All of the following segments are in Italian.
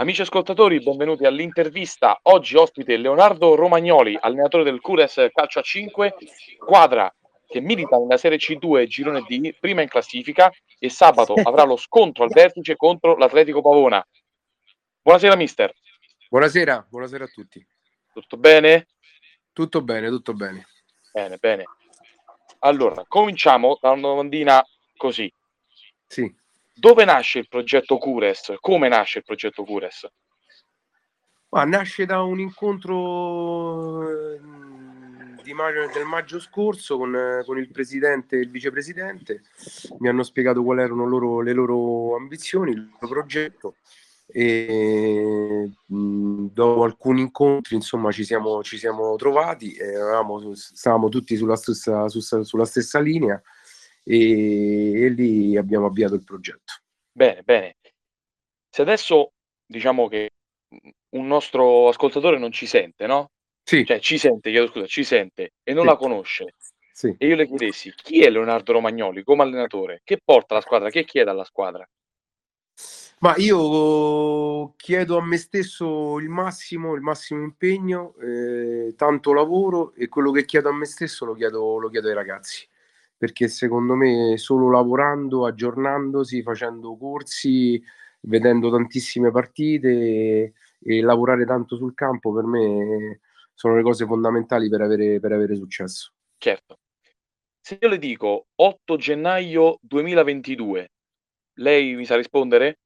Amici ascoltatori, benvenuti all'intervista. Oggi ospite Leonardo Romagnoli, allenatore del Cures Calcio a 5, squadra che milita nella Serie C2 Girone D, prima in classifica, e sabato avrà lo scontro al vertice contro l'Atletico Pavona. Buonasera mister. Buonasera, buonasera a tutti. Tutto bene? Tutto bene, tutto bene. Bene, bene. Allora, cominciamo da una domandina così. Sì. Dove nasce il progetto Cures? Come nasce il progetto Cures? Ma nasce da un incontro di maggio, del maggio scorso con, con, il presidente e il vicepresidente. Mi hanno spiegato quali erano loro, le loro ambizioni, il loro progetto e mh, dopo alcuni incontri insomma ci siamo, ci siamo trovati e eravamo, stavamo tutti sulla stessa, sulla stessa linea e, e lì abbiamo avviato il progetto. Bene, bene. Se adesso diciamo che un nostro ascoltatore non ci sente, no? Sì. Cioè ci sente, chiedo scusa, ci sente e non sì. la conosce. Sì. E io le chiedessi chi è Leonardo Romagnoli come allenatore? Che porta la squadra? Che chiede alla squadra? Ma io chiedo a me stesso il massimo, il massimo impegno, eh, tanto lavoro e quello che chiedo a me stesso lo chiedo, lo chiedo ai ragazzi perché secondo me solo lavorando, aggiornandosi, facendo corsi, vedendo tantissime partite e, e lavorare tanto sul campo per me sono le cose fondamentali per avere, per avere successo. Certo. Se io le dico 8 gennaio 2022, lei mi sa rispondere?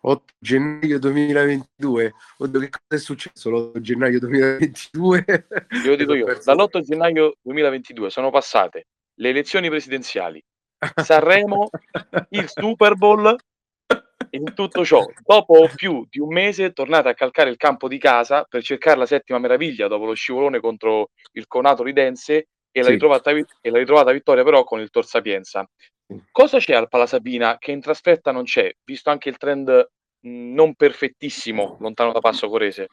8 gennaio 2022. Oddio, che cosa è successo l'8 gennaio 2022? Glielo dico io, dall'8 gennaio 2022 sono passate le elezioni presidenziali, Sanremo, il Super Bowl in tutto ciò, dopo più di un mese tornate a calcare il campo di casa per cercare la settima meraviglia dopo lo scivolone contro il Conato Ridense e la, ritrovata, e la ritrovata vittoria però con il Tor Sapienza. Cosa c'è al Palasabina che in trasferta non c'è, visto anche il trend non perfettissimo lontano da Passo Corese?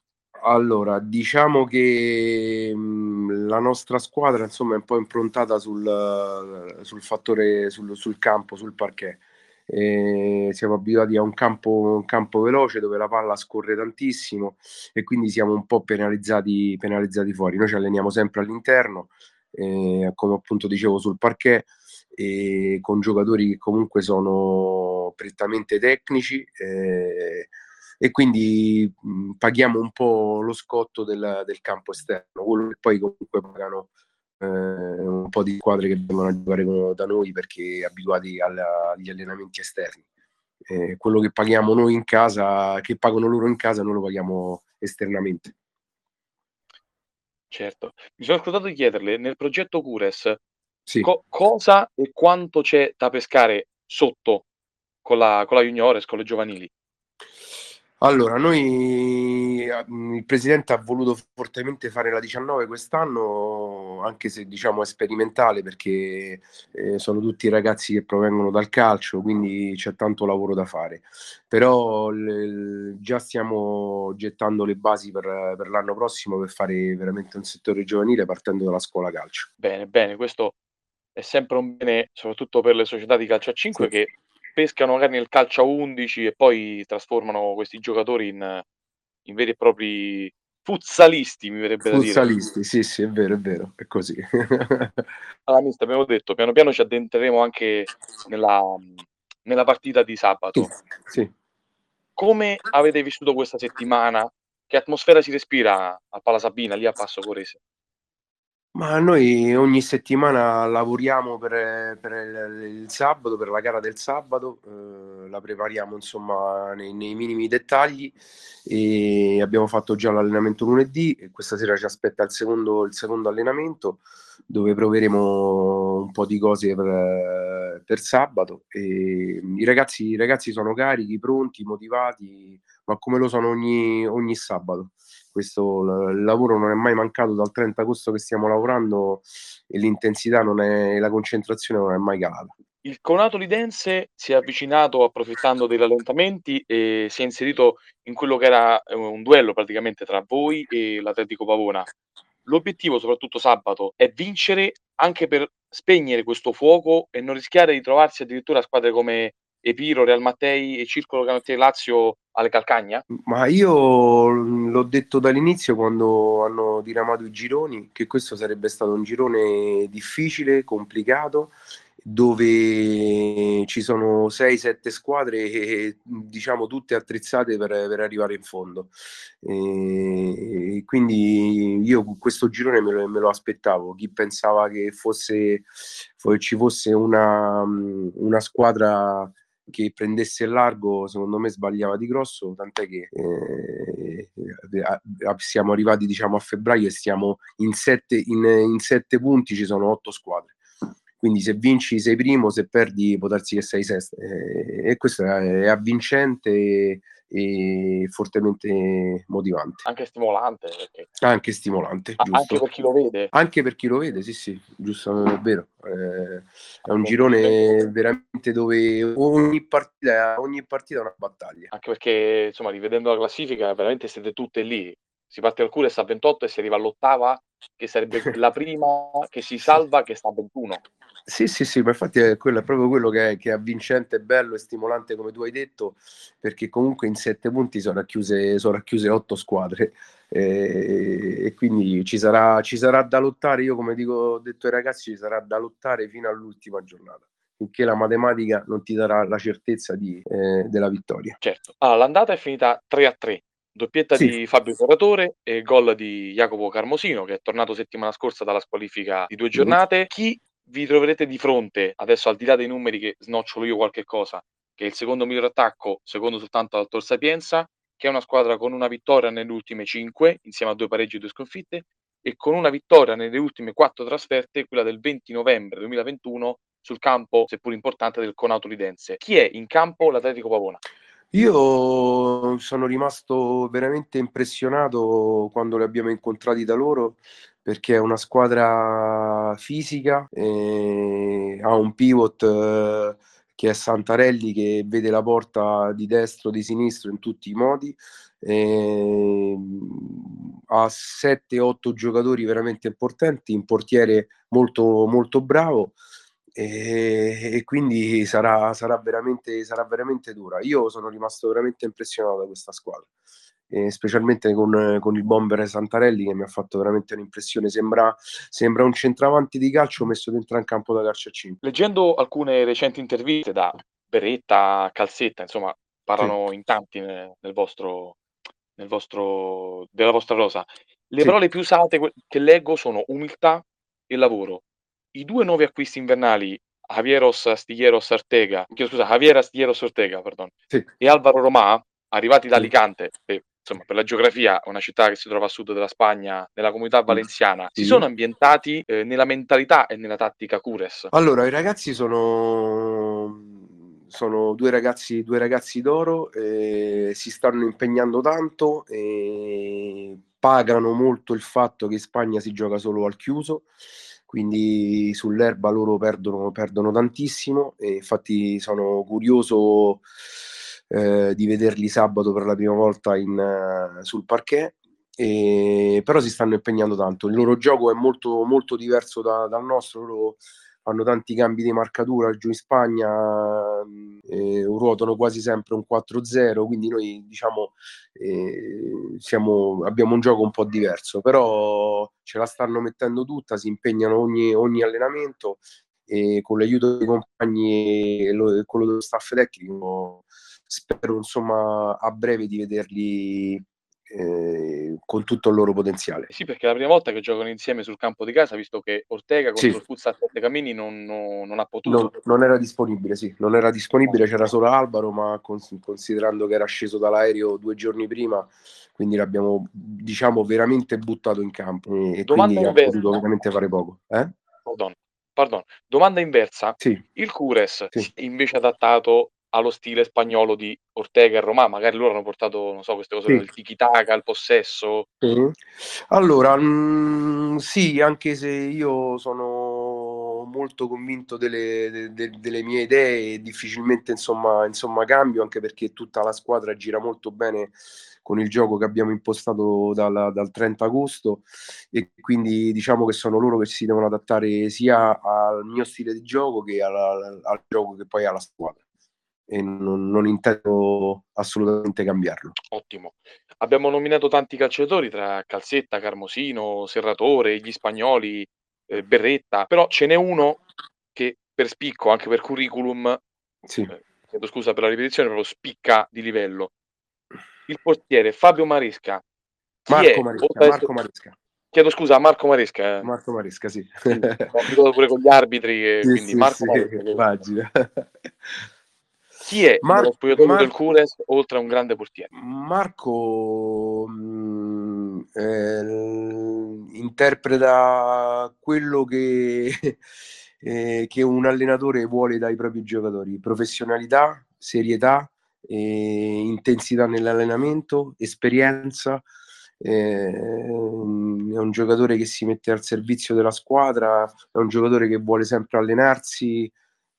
Allora, diciamo che mh, la nostra squadra insomma è un po' improntata sul, sul fattore, sul, sul, campo, sul parquet. E siamo abituati a un campo, un campo, veloce dove la palla scorre tantissimo e quindi siamo un po' penalizzati, penalizzati fuori. Noi ci alleniamo sempre all'interno, eh, come appunto dicevo sul parquet, e con giocatori che comunque sono prettamente tecnici. Eh, e quindi mh, paghiamo un po' lo scotto del, del, campo esterno, quello che poi comunque pagano eh, un po' di squadre che vengono a giocare da noi perché abituati alla, agli allenamenti esterni. Eh, quello che paghiamo noi in casa, che pagano loro in casa, noi lo paghiamo esternamente. Certo, mi sono scordato di chiederle, nel progetto Cures, sì. co- cosa e quanto c'è da pescare sotto con la, con la juniores, con le giovanili? Allora, noi mm, il presidente ha voluto fortemente fare la 19 quest'anno, anche se diciamo è sperimentale perché eh, sono tutti ragazzi che provengono dal calcio, quindi c'è tanto lavoro da fare. Però l- già stiamo gettando le basi per, per l'anno prossimo per fare veramente un settore giovanile partendo dalla scuola calcio. Bene, bene, questo è sempre un bene, soprattutto per le società di calcio a 5 sì. che pescano magari nel calcio a 11 e poi trasformano questi giocatori in, in veri e propri futsalisti, mi verrebbe da dire. Futsalisti, sì, sì, è vero, è vero, è così. allora, mister, abbiamo detto, piano piano ci addentreremo anche nella, nella partita di sabato. Sì. Come avete vissuto questa settimana? Che atmosfera si respira a Palasabina, lì a Passo Corese? Ma noi ogni settimana lavoriamo per, per il, sabato, per la gara del sabato, eh, la prepariamo insomma nei, nei, minimi dettagli e abbiamo fatto già l'allenamento lunedì e questa sera ci aspetta il secondo, il secondo allenamento dove proveremo un po' di cose per, per sabato. E i, ragazzi, I ragazzi sono carichi, pronti, motivati, ma come lo sono ogni, ogni sabato questo il lavoro non è mai mancato dal 30 agosto che stiamo lavorando e l'intensità non è, la concentrazione non è mai calata. Il Conato Lidense si è avvicinato approfittando dei rallentamenti e si è inserito in quello che era eh, un duello praticamente tra voi e l'Atletico Pavona. L'obiettivo, soprattutto sabato, è vincere anche per spegnere questo fuoco e non rischiare di trovarsi addirittura a squadre come Epiro, Real Mattei e Circolo Canottieri Lazio alle Calcagna? Ma io l'ho detto dall'inizio quando hanno diramato i gironi che questo sarebbe stato un girone difficile, complicato dove ci sono 6-7 squadre diciamo tutte attrezzate per, per arrivare in fondo. E, quindi io questo girone me lo, me lo, aspettavo. Chi pensava che fosse, ci fosse una, una squadra che prendesse largo, secondo me sbagliava di grosso, tant'è che eh, siamo arrivati diciamo a febbraio e stiamo in sette, in, in sette punti, ci sono otto squadre. Quindi se vinci sei primo, se perdi può darsi che sei sesto. Eh, e questo è avvincente e, fortemente motivante. Anche stimolante. Perché... Anche stimolante, ah, Anche per chi lo vede. Anche per chi lo vede, sì sì, giusto, è vero. Eh, è un girone veramente dove ogni partita, ogni partita è una battaglia. Anche perché, insomma, rivedendo la classifica, veramente siete tutte lì si parte dal cuore sta a 28 e si arriva all'ottava che sarebbe la prima che si salva che sta a 21 sì sì sì ma infatti è, quello, è proprio quello che è, che è avvincente bello e stimolante come tu hai detto perché comunque in sette punti sono racchiuse, sono racchiuse otto squadre. E, e quindi ci sarà, ci sarà da lottare io come dico, ho detto ai ragazzi ci sarà da lottare fino all'ultima giornata finché la matematica non ti darà la certezza di, eh, della vittoria. Certo. Allora, l'andata è finita 3 a 3 Doppietta sì. di Fabio Corratore e gol di Jacopo Carmosino, che è tornato settimana scorsa dalla squalifica di due giornate. Chi vi troverete di fronte, adesso al di là dei numeri che snocciolo io qualche cosa, che è il secondo miglior attacco, secondo soltanto al Tor Sapienza, che è una squadra con una vittoria nelle ultime cinque, insieme a due pareggi e due sconfitte, e con una vittoria nelle ultime quattro trasferte, quella del 20 novembre 2021, sul campo, seppur importante, del Conato Lidense. Chi è in campo l'Atletico Pavona? Io sono rimasto veramente impressionato quando li abbiamo incontrati da loro perché è una squadra fisica, ha un pivot eh, che è Santarelli che vede la porta di destro, di sinistro in tutti i modi, eh, ha 7-8 giocatori veramente importanti, un portiere molto, molto bravo e, e quindi sarà, sarà, veramente, sarà veramente dura. Io sono rimasto veramente impressionato da questa squadra. Eh, specialmente con, con, il bomber Santarelli che mi ha fatto veramente un'impressione. Sembra, sembra, un centravanti di calcio messo dentro un campo da calcio a 5. Leggendo alcune recenti interviste da Beretta, Calzetta, insomma, parlano sì. in tanti nel, nel, vostro, nel vostro, della vostra rosa. Le sì. parole più usate che leggo sono umiltà e lavoro i due nuovi acquisti invernali, Javieros Astilleros Ortega, scusa, Javier Astilleros Ortega, pardon, sì. e Alvaro Romà, arrivati da Alicante, che insomma per la geografia una città che si trova a sud della Spagna, nella comunità valenciana, sì. si sono ambientati eh, nella mentalità e nella tattica Cures? Allora, i ragazzi sono sono due ragazzi, due ragazzi d'oro, eh, si stanno impegnando tanto, eh, pagano molto il fatto che in Spagna si gioca solo al chiuso quindi sull'erba loro perdono, perdono tantissimo e infatti sono curioso eh, di vederli sabato per la prima volta in, uh, sul parquet. E, però si stanno impegnando tanto. Il loro gioco è molto, molto diverso da, dal nostro. Loro fanno tanti cambi di marcatura giù in Spagna, eh, ruotano quasi sempre un 4-0, quindi noi diciamo eh, siamo, abbiamo un gioco un po' diverso, però ce la stanno mettendo tutta, si impegnano ogni, ogni allenamento e con l'aiuto dei compagni e quello dello staff tecnico spero insomma a breve di vederli eh, con tutto il loro potenziale. Sì, perché è la prima volta che giocano insieme sul campo di casa, visto che Ortega contro sì. il Futsal Camini non, non, non, ha potuto. Non, non, era disponibile, sì, non era disponibile, c'era solo Albaro, ma cons- considerando che era sceso dall'aereo due giorni prima, quindi l'abbiamo diciamo veramente buttato in campo e Domanda quindi inversa. ha potuto veramente fare poco. Eh? Pardon. Pardon. Domanda inversa. Sì. Il Cures sì. invece adattato allo stile spagnolo di Ortega e Roma, magari loro hanno portato, non so, queste cose, sì. il tiki-taka, il possesso. Sì. Allora, mh, mm, sì, anche se io sono molto convinto delle, de, de, delle mie idee, difficilmente insomma, insomma cambio, anche perché tutta la squadra gira molto bene con il gioco che abbiamo impostato dal, dal 30 agosto e quindi diciamo che sono loro che si devono adattare sia al mio stile di gioco che al, al gioco che poi ha la squadra. E non, non intendo assolutamente cambiarlo. Ottimo. Abbiamo nominato tanti calciatori tra Calzetta, Carmosino, Serratore, gli spagnoli, eh, Berretta, però ce n'è uno che per spicco, anche per curriculum, sì. eh, chiedo scusa per la ripetizione, proprio spicca di livello. Il portiere Fabio Maresca. Marco Maresca, Marco Maresca. Chiedo scusa a Marco Maresca. Eh. Marco Maresca, sì. sì ho pure con gli arbitri, e, sì, quindi sì, Marco sì, Maresca. Chi è Mar- lo spogliatoio Mar- del Cures oltre a un grande portiere? Marco mh, mm, eh, interpreta quello che, eh, che, un allenatore vuole dai propri giocatori: professionalità, serietà, eh, intensità nell'allenamento, esperienza. Eh, è un giocatore che si mette al servizio della squadra, è un giocatore che vuole sempre allenarsi,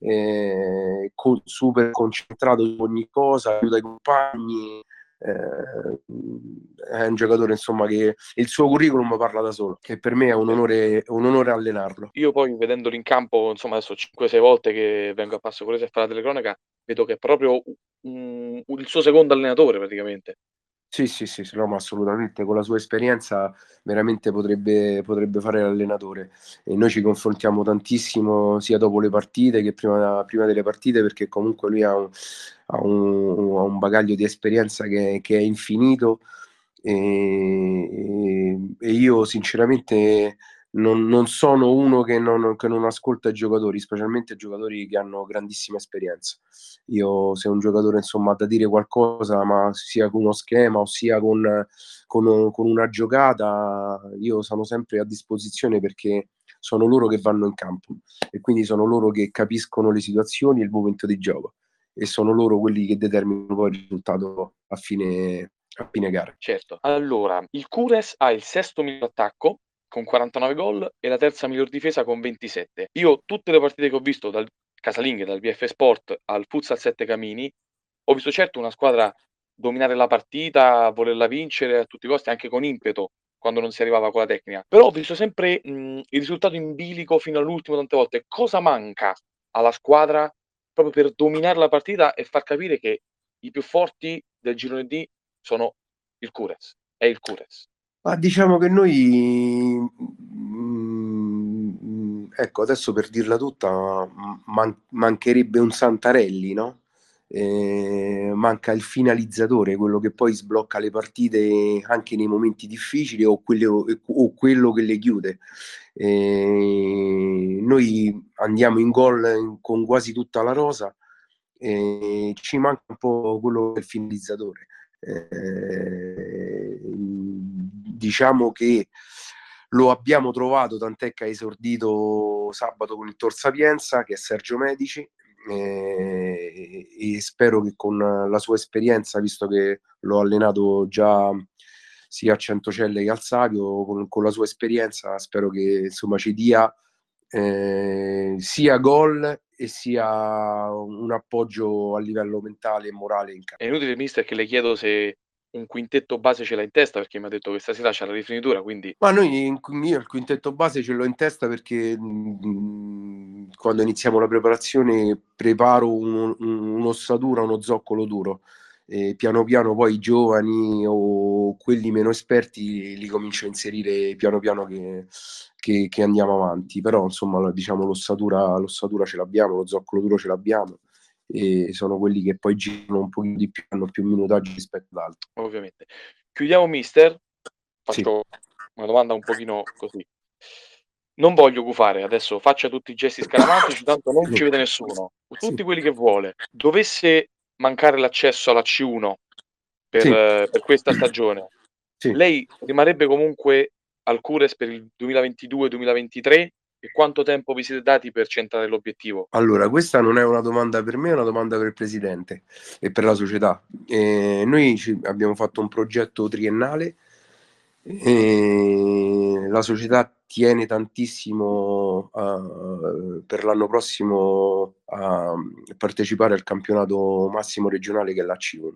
eh, con, super concentrato su ogni cosa, aiuta i compagni. Eh, è un giocatore insomma che il suo curriculum parla da solo e per me è un onore, un onore allenarlo io poi vedendolo in campo insomma adesso 5-6 volte che vengo a passo con a fare la telecronaca vedo che è proprio un, il suo secondo allenatore praticamente sì, sì, sì, no, ma assolutamente con la sua esperienza veramente potrebbe, potrebbe fare l'allenatore. E noi ci confrontiamo tantissimo sia dopo le partite che prima, prima delle partite perché comunque lui ha un, ha un, ha un bagaglio di esperienza che, che è infinito. E, e, io sinceramente non, non sono uno che non, che non, ascolta i giocatori, specialmente giocatori che hanno grandissima esperienza. Io se un giocatore insomma ha da dire qualcosa, ma sia con uno schema o sia con, con, con una giocata, io sono sempre a disposizione perché sono loro che vanno in campo e quindi sono loro che capiscono le situazioni e il momento di gioco e sono loro quelli che determinano poi il risultato a fine, a fine gara. Certo, allora il Cures ha il sesto miglior attacco con 49 gol e la terza miglior difesa con 27. Io tutte le partite che ho visto dal casalinghe, dal VF Sport al Futsal 7 Camini, ho visto certo una squadra dominare la partita, volerla vincere a tutti i costi, anche con impeto quando non si arrivava con la tecnica. Però ho visto sempre mh, il risultato in bilico fino all'ultimo tante volte. Cosa manca alla squadra proprio per dominare la partita e far capire che i più forti del girone D sono il Cures, è il Cures. Ma diciamo che noi, mm, ecco, adesso per dirla tutta, man- mancherebbe un Santarelli, no? Eh, manca il finalizzatore, quello che poi sblocca le partite anche nei momenti difficili o, quelle, o quello che le chiude. Eh, noi andiamo in gol con quasi tutta la rosa, eh, ci manca un po' quello del finalizzatore. Eh, diciamo che lo abbiamo trovato, tant'è che ha esordito sabato con il Tor Sapienza, che è Sergio Medici, eh, e spero che con la sua esperienza, visto che l'ho allenato già sia a Centocelle che al Savio, con, con la sua esperienza spero che insomma ci dia eh, sia gol e sia un appoggio a livello mentale e morale in campo. È inutile, mister, che le chiedo se un quintetto base ce l'ha in testa perché mi ha detto che stasera c'è la rifinitura, quindi... Ma noi, io il quintetto base ce l'ho in testa perché mh, mm, quando iniziamo la preparazione preparo un, un, un'ossatura, uno zoccolo duro. E piano piano poi i giovani o quelli meno esperti li comincio a inserire piano piano che, che, che andiamo avanti. Però insomma diciamo l'ossatura, l'ossatura ce l'abbiamo, lo zoccolo duro ce l'abbiamo e sono quelli che poi girano un po' di più, hanno più minutaggi rispetto ad altri. Ovviamente. Chiudiamo, mister. Faccio sì. una domanda un pochino così. Non voglio gufare, adesso faccia tutti i gesti scaramantici, tanto non ci vede nessuno. Tutti sì. quelli che vuole. Dovesse mancare l'accesso alla C1 per, eh, per questa stagione, lei rimarrebbe comunque al Cures per il 2022-2023 e quanto tempo vi siete dati per centrare l'obiettivo? Allora, questa non è una domanda per me, è una domanda per il presidente e per la società. Eh, noi abbiamo fatto un progetto triennale, eh, la società tiene tantissimo uh, per l'anno prossimo a partecipare al campionato massimo regionale che è la C1.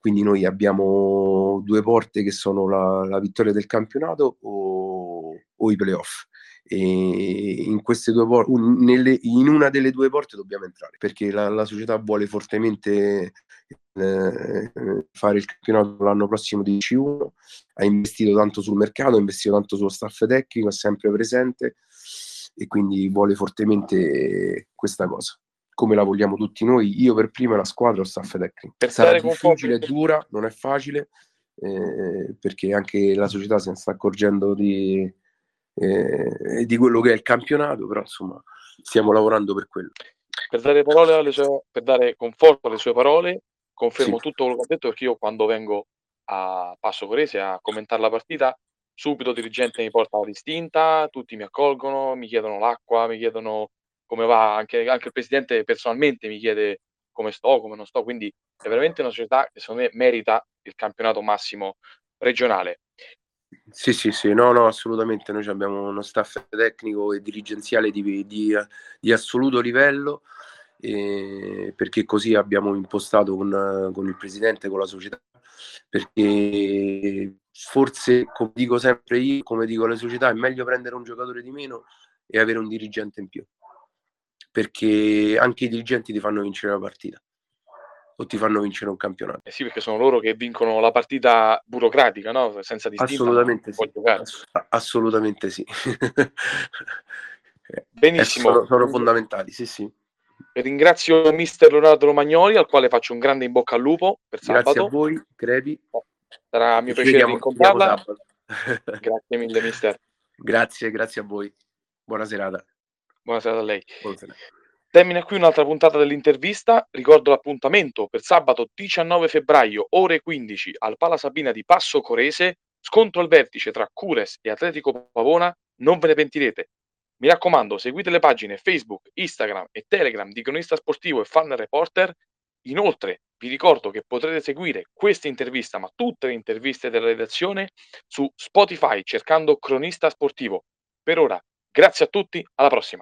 Quindi noi abbiamo due porte che sono la, la vittoria del campionato o, o i playoff e in queste due porte, in una delle due porte dobbiamo entrare perché la, la società vuole fortemente eh, fare il campionato l'anno prossimo di C1, ha investito tanto sul mercato, ha investito tanto sullo staff tecnico, è sempre presente e quindi vuole fortemente questa cosa come la vogliamo tutti noi, io per prima la squadra o staff tecnico. Per Sarà difficile, è dura, non è facile, eh, perché anche la società se ne sta accorgendo di, eh, di quello che è il campionato, però insomma stiamo lavorando per quello. Per dare, parole sue, per dare conforto alle sue parole, confermo sì. tutto quello che ha detto perché io quando vengo a Passo Corese a commentare la partita, subito il dirigente mi porta la distinta, tutti mi accolgono, mi chiedono l'acqua, mi chiedono come va, anche, anche il presidente personalmente mi chiede come sto, come non sto, quindi è veramente una società che secondo me merita il campionato massimo regionale. Sì, sì, sì, no, no, assolutamente. Noi abbiamo uno staff tecnico e dirigenziale di, di, di assoluto livello, eh, perché così abbiamo impostato con, con, il presidente, con la società, perché forse, come dico sempre io, come dico alle società, è meglio prendere un giocatore di meno e avere un dirigente in più perché anche i dirigenti ti fanno vincere la partita o ti fanno vincere un campionato. Eh sì, perché sono loro che vincono la partita burocratica, no? Senza distinta. Assolutamente sì. Ass- assolutamente sì. Benissimo. Eh, sono, sono, fondamentali, sì, sì. Ringrazio mister Leonardo Romagnoli, al quale faccio un grande in bocca al lupo per Grazie sabato. a voi, Crepi. Sarà mio piacere incontrarla. grazie mille, mister. Grazie, grazie a voi. Buona serata. Buonasera a lei. Buonasera. Termina qui un'altra puntata dell'intervista. Ricordo l'appuntamento per sabato 19 febbraio, ore 15, al Pala Sabina di Passo Corese. Scontro al vertice tra Cures e Atletico Pavona. Non ve ne pentirete. Mi raccomando, seguite le pagine Facebook, Instagram e Telegram di Cronista Sportivo e Fan Reporter. Inoltre, vi ricordo che potrete seguire questa intervista, ma tutte le interviste della redazione, su Spotify cercando Cronista Sportivo. Per ora, grazie a tutti, alla prossima.